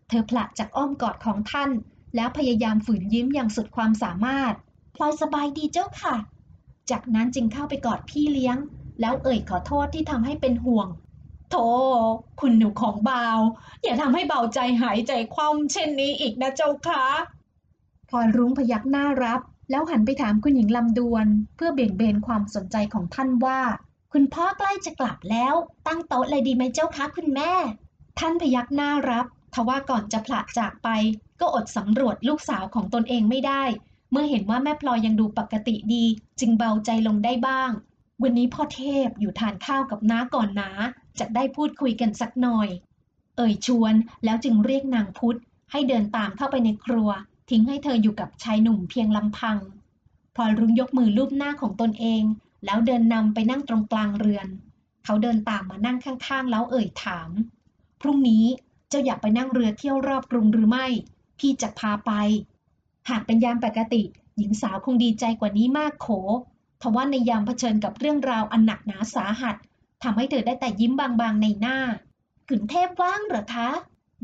เธอผละจากอ้อมกอดของท่าน แล้วพยายามฝืนยิ้มอย่างสุดความสามารถ พลอยสบายดีเจ้าค่ะ จากนั้นจึงเข้าไปกอดพี่เลี้ยง แล้วเอ่ยขอโทษที่ทำให้เป็นห่วง โธ่คุณหนูของเบา อย่าทำให้เบาใจหายใจคว่ำเช่นนี้อีกนะเจ้าคะพลอยรุ้งพยักหน้ารับ แล้วหันไปถามคุณหญิงลำดวน เพื่อเบี่ยงเบนความสนใจของท่านว่า คุณพ่อใกล้จะกลับแล้ว ตั้งโต๊ะเลยดีไหมเจ้าคะคุณแม่ ท่านพยักหน้ารับทว่าก่อนจะผละจากไป ก็อดสำรวจลูกสาวของตนเองไม่ได้ เมื่อเห็นว่าแม่พลอยยังดูปกติดี จึงเบาใจลงได้บ้าง วันนี้พ่อเทพอยู่ทานข้าวกับน้าก่อนนะ จะได้พูดคุยกันสักหน่อย เอ่ยชวนแล้วจึงเรียกนางพุธให้เดินตามเข้าไปในครัว ทิ้งให้เธออยู่กับชายหนุ่มเพียงลำพัง พลอยรุ้งยกมือลูบหน้าของตนเอง แล้วเดินนำไปนั่งตรงกลางเรือน เขาเดินตามมานั่งข้างๆ แล้วเอ่ยถาม พรุ่งนี้เจ้าอยากไปนั่งเรือเที่ยวรอบกรุงหรือไม่ พี่จะพาไป หากเป็นยามปกติ หญิงสาวคงดีใจกว่านี้มากโข ทว่าในยามเผชิญกับเรื่องราวอันหนักหนาสาหัสทำให้เธอได้แต่ยิ้มบางๆในหน้าขุนเทพว่างเหรอคะ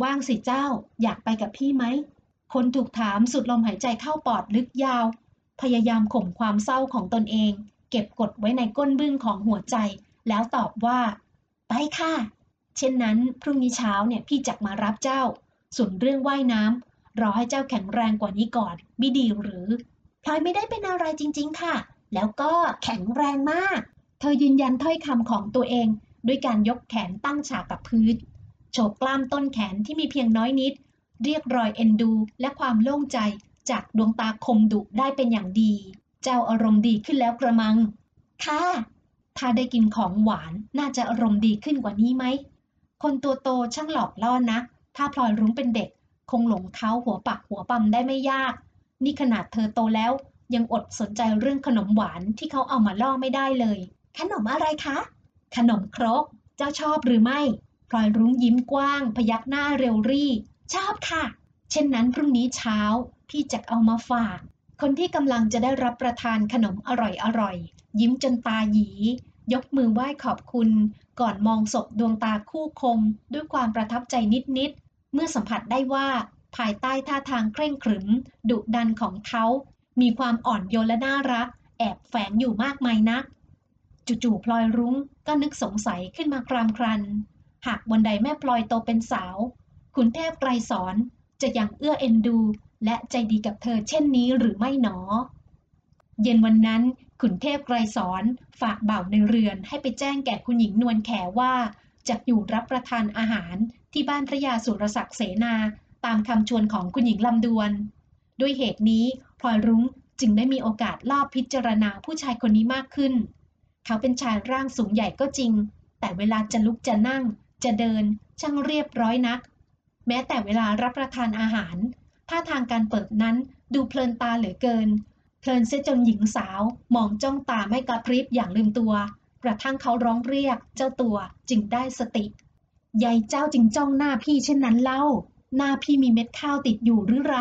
ว่างสิเจ้า อยากไปกับพี่ไหม คนถูกถามสุดลมหายใจเข้าปอดลึกยาว พยายามข่มความเศร้าของตนเอง เก็บกดไว้ในก้นบึ้งของหัวใจ แล้วตอบว่า ไปค่ะ เช่นนั้นพรุ่งนี้เช้าเนี่ยพี่จักมารับเจ้า ส่วนเรื่องว่ายน้ำรอให้เจ้าแข็งแรงกว่านี้ก่อน ไม่ดีหรือพลอยไม่ได้เป็นอะไรจริง ๆ ค่ะ แล้วก็แข็งแรงมาก เธอยืนยันถ้อยคำของตัวเอง ด้วยการยกแขนตั้งฉากกับพื้น โฉบกล้ามต้นแขนที่มีเพียงน้อยนิด เรียกรอยเอ็นดูและความโล่งใจจากดวงตาคมดุได้เป็นอย่างดี เจ้าอารมณ์ดีขึ้นแล้วกระมัง ค่ะ ถ้าได้กินของหวานน่าจะอารมณ์ดีขึ้นกว่านี้ไหม คนตัวโตช่างหลอกล่อนะ ถ้าพลอยรุ้งเป็นเด็ก คงหลงเขาหัวปักหัวปั๊มได้ไม่ยาก นี่ขนาดเธอโตแล้ว ยังอดสนใจเรื่องขนมหวานที่เขาเอามาล่อไม่ได้เลย ขนมอะไรคะ ขนมครก เจ้าชอบหรือไม่ พลอยรุ้งยิ้มกว้าง พยักหน้าเร็วรี่ ชอบค่ะ เช่นนั้นพรุ่งนี้เช้า พี่จะเอามาฝาก คนที่กำลังจะได้รับประทานขนมอร่อยๆยิ้มจนตาหยี ยกมือไหว้ขอบคุณ ก่อนมองศพดวงตาคู่คม ด้วยความประทับใจนิดๆ เมื่อสัมผัสได้ว่าภายใต้ท่าทางเคร่งขรึม ดุดันของเขา มีความอ่อนโยนและน่ารัก แอบแฝงอยู่มากมายนัก จู่ๆพลอยรุ้งก็นึกสงสัยขึ้นมาครามครัน หากวันใดแม่พลอยโตเป็นสาวขุนเทพไกรสอนจะยังเอื้อเอ็นดู และใจดีกับเธอเช่นนี้หรือไม่หนอ เย็นวันนั้นขุนเทพไกรสอนฝากบ่าวในเรือนให้ไปแจ้งแก่คุณหญิงนวลแขว่าจะอยู่รับประทานอาหารที่บ้านพระยาสุรศักดิ์เสนาตามคำชวนของคุณหญิงลำดวน ด้วยเหตุนี้ พลอยรุ้งจึงได้มีโอกาสลอบพิจารณาผู้ชายคนนี้มากขึ้น เขาเป็นชายร่างสูงใหญ่ก็จริง แต่เวลาจะลุกจะนั่ง จะเดิน ช่างเรียบร้อยนัก แม้แต่เวลารับประทานอาหาร ท่าทางการเปิดนั้นดูเพลินตาเหลือเกิน เพลินเสียจนหญิงสาว มองจ้องตาไม่กระพริบอย่างลืมตัว กระทั่งเขาร้องเรียก เจ้าตัวจึงได้สติยายเจ้าจึงจ้องหน้าพี่เช่นนั้นเล่า หน้าพี่มีเม็ดข้าวติดอยู่หรือไร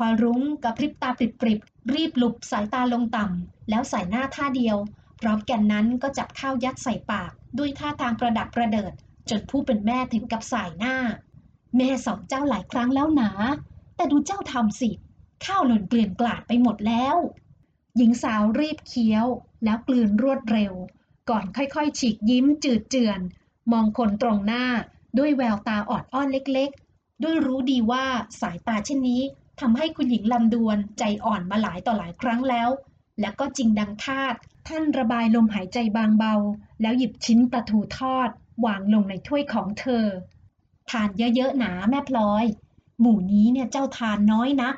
พอรุ้งกระพริบตาปริบๆรีบหลุบสายตาลงต่ำแล้วใส่หน้าท่าเดียวพร้อมกันนั้นก็จับข้าวยัดใส่ปาก ด้วยท่าทางประดับประเดิด จนผู้เป็นแม่ถึงกับสายหน้า แม่สอนเจ้าหลายครั้งแล้วหนา แต่ดูเจ้าทำสิ ข้าวหล่นเกลื่อนกลาดไปหมดแล้ว หญิงสาวรีบเคี้ยว แล้วกลืนรวดเร็ว ก่อนค่อยๆ ฉีกยิ้มจืดเจือน มองคนตรงหน้า ด้วยแววตาออดอ้อนเล็กๆ ด้วยรู้ดีว่าสายตาเช่นนี้ ทำให้คุณหญิงลำดวนใจอ่อนมาหลายต่อหลายครั้งแล้ว และก็จริงดังคาด ท่านระบายลมหายใจบางเบา แล้วหยิบชิ้นปลาทูทอด วางลงในถ้วยของเธอ ทานเยอะๆหนาแม่พลอย หมู่นี้เนี่ยเจ้าทานน้อยนัก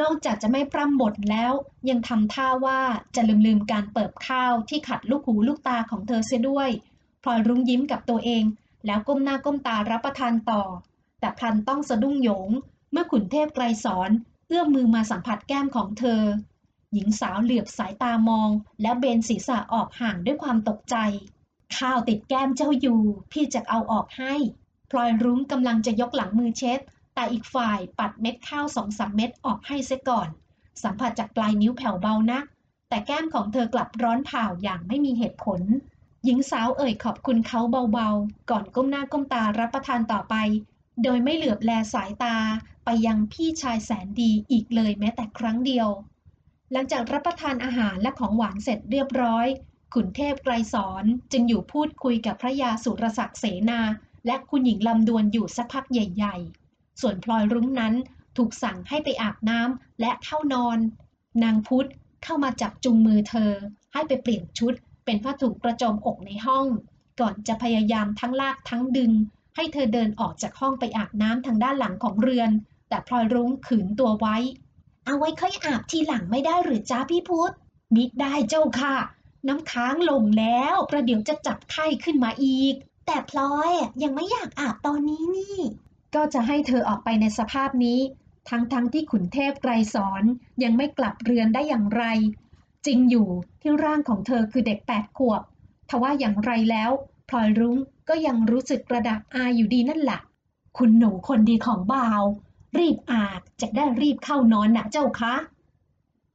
นอกจากจะไม่พร่ำบทแล้ว ยังทำท่าว่าจะลืมลืมการเปิบข้าวที่ขัดลูกหูลูกตาของเธอเสียด้วยพลอยรุ้งยิ้มกับตัวเอง แล้วก้มหน้าก้มตารับประทานต่อ แต่พลันต้องสะดุ้งโยง เมื่อขุนเทพไกรสอนเอื้อมมือมาสัมผัสแก้มของเธอ หญิงสาวเหลือบสายตามอง แล้วเบนศีรษะออกห่างด้วยความตกใจ ข้าวติดแก้มเจ้าอยู่ พี่จะเอาออกให้พลอยรุ้งกำลังจะยกหลังมือเช็ด แต่อีกฝ่ายปัดเม็ดข้าวสองสามเม็ดออกให้เสียก่อน สัมผัสจากปลายนิ้วแผ่วเบานัก แต่แก้มของเธอกลับร้อนเผาอย่างไม่มีเหตุผล หญิงสาวเอ่ยขอบคุณเขาเบาๆ ก่อนก้มหน้าก้มตารับประทานต่อไป โดยไม่เหลือบแลสายตา ไปยังพี่ชายแสนดีอีกเลยแม้แต่ครั้งเดียว หลังจากรับประทานอาหารและของหวานเสร็จเรียบร้อย ขุนเทพไกรสอนจึงอยู่พูดคุยกับพระยาสุรศักดิ์เสนา และคุณหญิงลำดวนอยู่สักพักใหญ่ ๆ ส่วนพลอยรุ้งนั้นถูกสั่งให้ไปอาบน้ำและเข้านอน นางพุทธเข้ามาจับจุงมือเธอ ให้ไปเปลี่ยนชุด เป็นผ้าถุงกระโจมอกในห้อง ก่อนจะพยายามทั้งลากทั้งดึง ให้เธอเดินออกจากห้องไปอาบน้ำทางด้านหลังของเรือน แต่พลอยรุ้งขืนตัวไว้ เอาไว้ค่อยอาบทีหลังไม่ได้หรือจ้าพี่พุธมิได้เจ้าค่ะ น้ำค้างลงแล้ว ประเดี๋ยวจะจับไข้ขึ้นมาอีก แต่พลอยยังไม่อยากอาบตอนนี้นี่ ก็จะให้เธอออกไปในสภาพนี้ ทั้งๆทที่ขุนเทพไกรสอนยังไม่กลับเรือนได้อย่างไร จริงอยู่ที่ร่างของเธอคือเด็กแปดขวบทว่าอย่างไรแล้วพลอยรุ้ง ก็ยังรู้สึกกระดักอายอยู่ดีนั่นแหละ คุณหนูคนดีของบ่าว รีบอาบจะได้รีบเข้านอนนะเจ้าคะ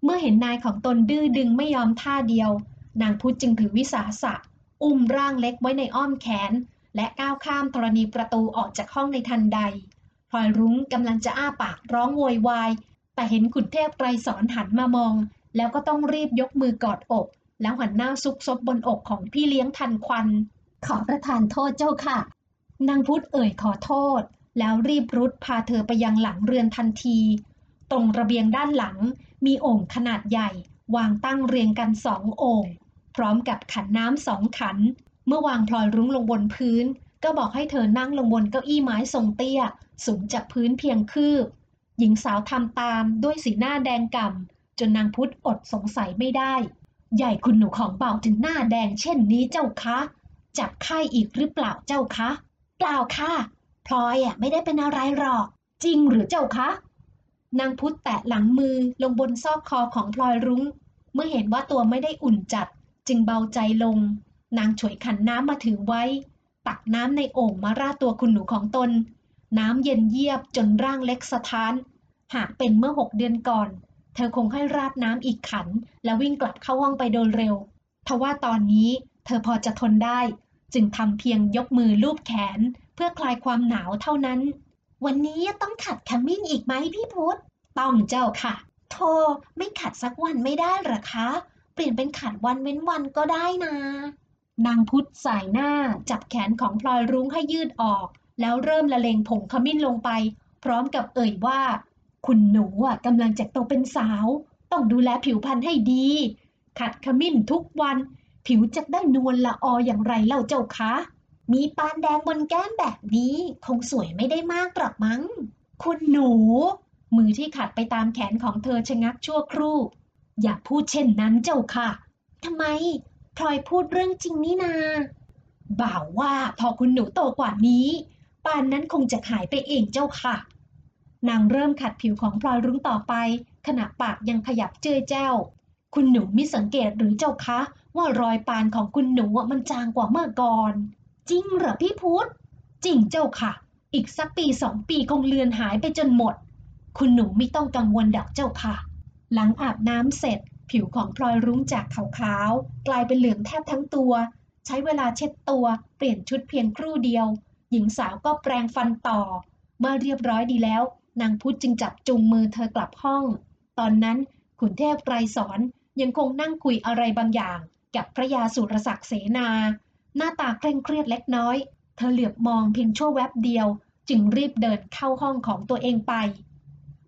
เมื่อเห็นนายของตนดื้อดึงไม่ยอมท่าเดียว นางพุธจึงถือวิสาสะ อุ้มร่างเล็กไว้ในอ้อมแขน และก้าวข้ามธรณีประตูออกจากห้องในทันใดพลอยรุ้งกำลังจะอ้าปากร้องโวยวาย แต่เห็นขุนเทพไกรสอนหันมามอง แล้วก็ต้องรีบยกมือกอดอก แล้วหันหน้าซุกซบบนอกของพี่เลี้ยงทันควัน ขอประทานโทษเจ้าค่ะ นางพุทธเอ่ยขอโทษ แล้วรีบรุดพาเธอไปยังหลังเรือนทันที ตรงระเบียงด้านหลังมีโอ่งขนาดใหญ่ วางตั้งเรียงกันสองโอ่งพร้อมกับขันน้ำสองขัน เมื่อวางพลอยรุ้งลงบนพื้น ก็บอกให้เธอนั่งลงบนเก้าอี้ไม้ทรงเตี้ย สูงจากพื้นเพียงคืบ หญิงสาวทำตามด้วยสีหน้าแดงก่ำจนนางพุทธอดสงสัยไม่ได้ ใหญ่คุณหนูของเบาถึงหน้าแดงเช่นนี้เจ้าคะ จับไข้อีกหรือเปล่าเจ้าคะ เปล่าค่ะพลอยอะไม่ได้เป็นอะไรหรอก จริงหรือเจ้าคะ นางพุธแตะหลังมือลงบนซอกคอของพลอยรุง้ง เมื่อเห็นว่าตัวไม่ได้อุ่นจัด จึงเบาใจลง นางฉวยขันน้ำมาถือไว้ ตักน้ำในโอ่งมาราดตัวคุณหนูของตน น้ำเย็นเยียบจนร่างเล็กสะท้าน หากเป็นเมื่อหกเดือนก่อน เธอคงให้ราดน้ำอีกขัน แล้ววิ่งกลับเข้าห้องไปโดยเร็วทว่าตอนนี้เธอพอจะทนได้ จึงทำเพียงยกมือลูบแขน เพื่อคลายความหนาวเท่านั้น วันนี้ต้องขัดขมิ้นอีกไหมพี่พุธต้องเจ้าค่ะ โทไม่ขัดสักวันไม่ได้หรอคะ เปลี่ยนเป็นขัดวันเว้นวันก็ได้นะ นางพุทธสายหน้าจับแขนของพลอยรุ้งให้ยืดออก แล้วเริ่มละเลงผงขมิ้นลงไป พร้อมกับเอ่ยว่า คุณหนูอะกำลังจะโตเป็นสาว ต้องดูแลผิวพรรณให้ดี ขัดขมิ้นทุกวัน ผิวจะได้นวลละอออย่างไรเล่าเจ้าคะ มีปานแดงบนแก้มแบบนี้ คงสวยไม่ได้มากหรอกมั้ง คุณหนู มือที่ขัดไปตามแขนของเธอชะงักชั่วครู่ อย่าพูดเช่นนั้นเจ้าค่ะทำไมพลอยพูดเรื่องจริงนี่นา บ่าวว่าพอคุณหนูโตกว่านี้ปานนั้นคงจะหายไปเองเจ้าค่ะ นางเริ่มขัดผิวของพลอยรุ้งต่อไป ขณะปากยังขยับเจ้ยเจ้าคุณหนูมิสังเกตหรือเจ้าคะ ว่ารอยปานของคุณหนูอะมันจางกว่าเมื่อก่อน จริงเหรอพี่พุธจริงเจ้าค่ะ อีกสักปีสองปีคงเลือนหายไปจนหมด คุณหนูไม่ต้องกังวลดักเจ้าค่ะ หลังอาบน้ำเสร็จ ผิวของพลอยรุ้งจากขาวๆกลายเป็นเหลืองแทบทั้งตัว ใช้เวลาเช็ดตัวเปลี่ยนชุดเพียงครู่เดียว หญิงสาวก็แปรงฟันต่อ เมื่อเรียบร้อยดีแล้ว นางพุธจึงจับจูงมือเธอกลับห้อง ตอนนั้นขุนเทพไกรสอนยังคงนั่งคุยอะไรบางอย่าง กับพระยาสุรศักดิ์เสนา หน้าตาเคร่งเครียดเล็กน้อย เธอเหลือบมองเพียงชั่วแวบเดียว จึงรีบเดินเข้าห้องของตัวเองไป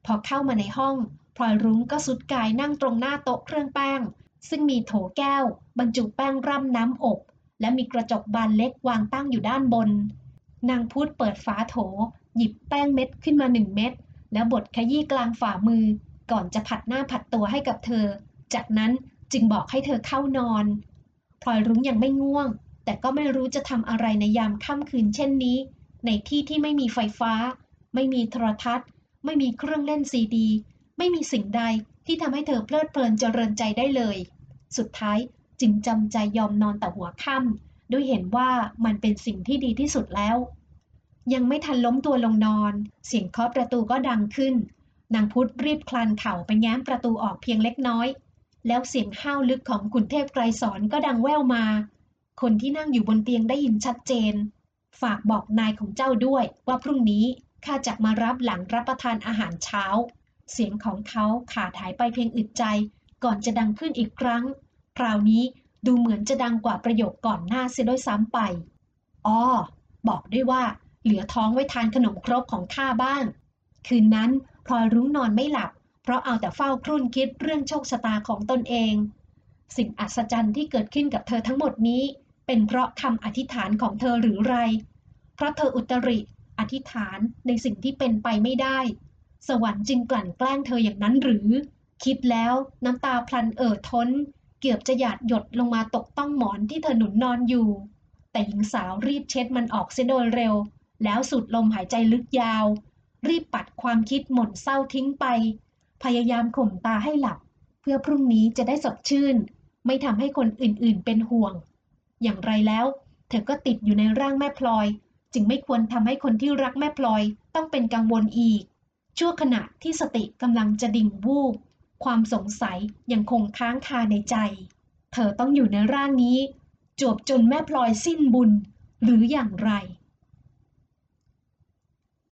พอเข้ามาในห้องพลอยรุ้งก็สุดกายนั่งตรงหน้าโต๊ะเครื่องแป้ง ซึ่งมีโถแก้ว บรรจุแป้งร่ำน้ำอบ และมีกระจกบานเล็กวางตั้งอยู่ด้านบน นางพูดเปิดฝาโถ หยิบแป้งเม็ดขึ้นมาหนึ่งเม็ดแล้วบดขยี้กลางฝ่ามือ ก่อนจะผัดหน้าผัดตัวให้กับเธอ จากนั้น จึงบอกให้เธอเข้านอนพลอยรุ้งยังไม่ง่วง แต่ก็ไม่รู้จะทำอะไรในยามค่ำคืนเช่นนี้ ในที่ที่ไม่มีไฟฟ้า ไม่มีโทรทัศน์ ไม่มีเครื่องเล่นซีดี ไม่มีสิ่งใดที่ทำให้เธอเพลิดเพลินเจริญใจได้เลย สุดท้ายจึงจำใจยอมนอนแต่หัวค่ำด้วยเห็นว่ามันเป็นสิ่งที่ดีที่สุดแล้ว ยังไม่ทันล้มตัวลงนอน เสียงเคาะประตูก็ดังขึ้น นางพุธรีบคลานเข่าไปแง้มประตูออกเพียงเล็กน้อย แล้วเสียงห้าวลึกของขุนเทพไกรสอนก็ดังแว่วมา คนที่นั่งอยู่บนเตียงได้ยินชัดเจน ฝากบอกนายของเจ้าด้วยว่าพรุ่งนี้ข้าจะมารับหลังรับประทานอาหารเช้า เสียงของเขาขาดหายไปเพียงอึดใจ ก่อนจะดังขึ้นอีกครั้ง คราวนี้ดูเหมือนจะดังกว่าประโยคก่อนหน้าเสียด้วยซ้ำไปอ้อบอกด้วยว่า เหลือท้องไว้ทานขนมครกของข้าบ้าง คืนนั้นพลอยรุ้งนอนไม่หลับ เพราะเอาแต่เฝ้าครุ่นคิดเรื่องโชคชะตาของตนเอง สิ่งอัศจรรย์ที่เกิดขึ้นกับเธอทั้งหมดนี้ เป็นเพราะคำอธิษฐานของเธอหรือไร เพราะเธออุตริ อธิษฐานในสิ่งที่เป็นไปไม่ได้ สวรรค์จึงกลั่นแกล้งเธออย่างนั้นหรือ คิดแล้วน้ำตาพลันเอ่อท้น เกือบจะหยาดหยดลงมาตกต้องหมอนที่เธอหนุนนอนอยู่ แต่หญิงสาวรีบเช็ดมันออกเสียโดยเร็ว แล้วสูดลมหายใจลึกยาว รีบปัดความคิดหม่นเศร้าทิ้งไป พยายามข่มตาให้หลับ เพื่อพรุ่งนี้จะได้สดชื่น ไม่ทำให้คนอื่นๆเป็นห่วง อย่างไรแล้ว เธอก็ติดอยู่ในร่างแม่พลอย จึงไม่ควรทำให้คนที่รักแม่พลอยต้องเป็นกังวลอีก ชั่วขณะที่สติกำลังจะดิ่งวูบความสงสัยยังคงค้างคาในใจ เธอต้องอยู่ในร่างนี้ จวบจนแม่พลอยสิ้นบุญหรืออย่างไร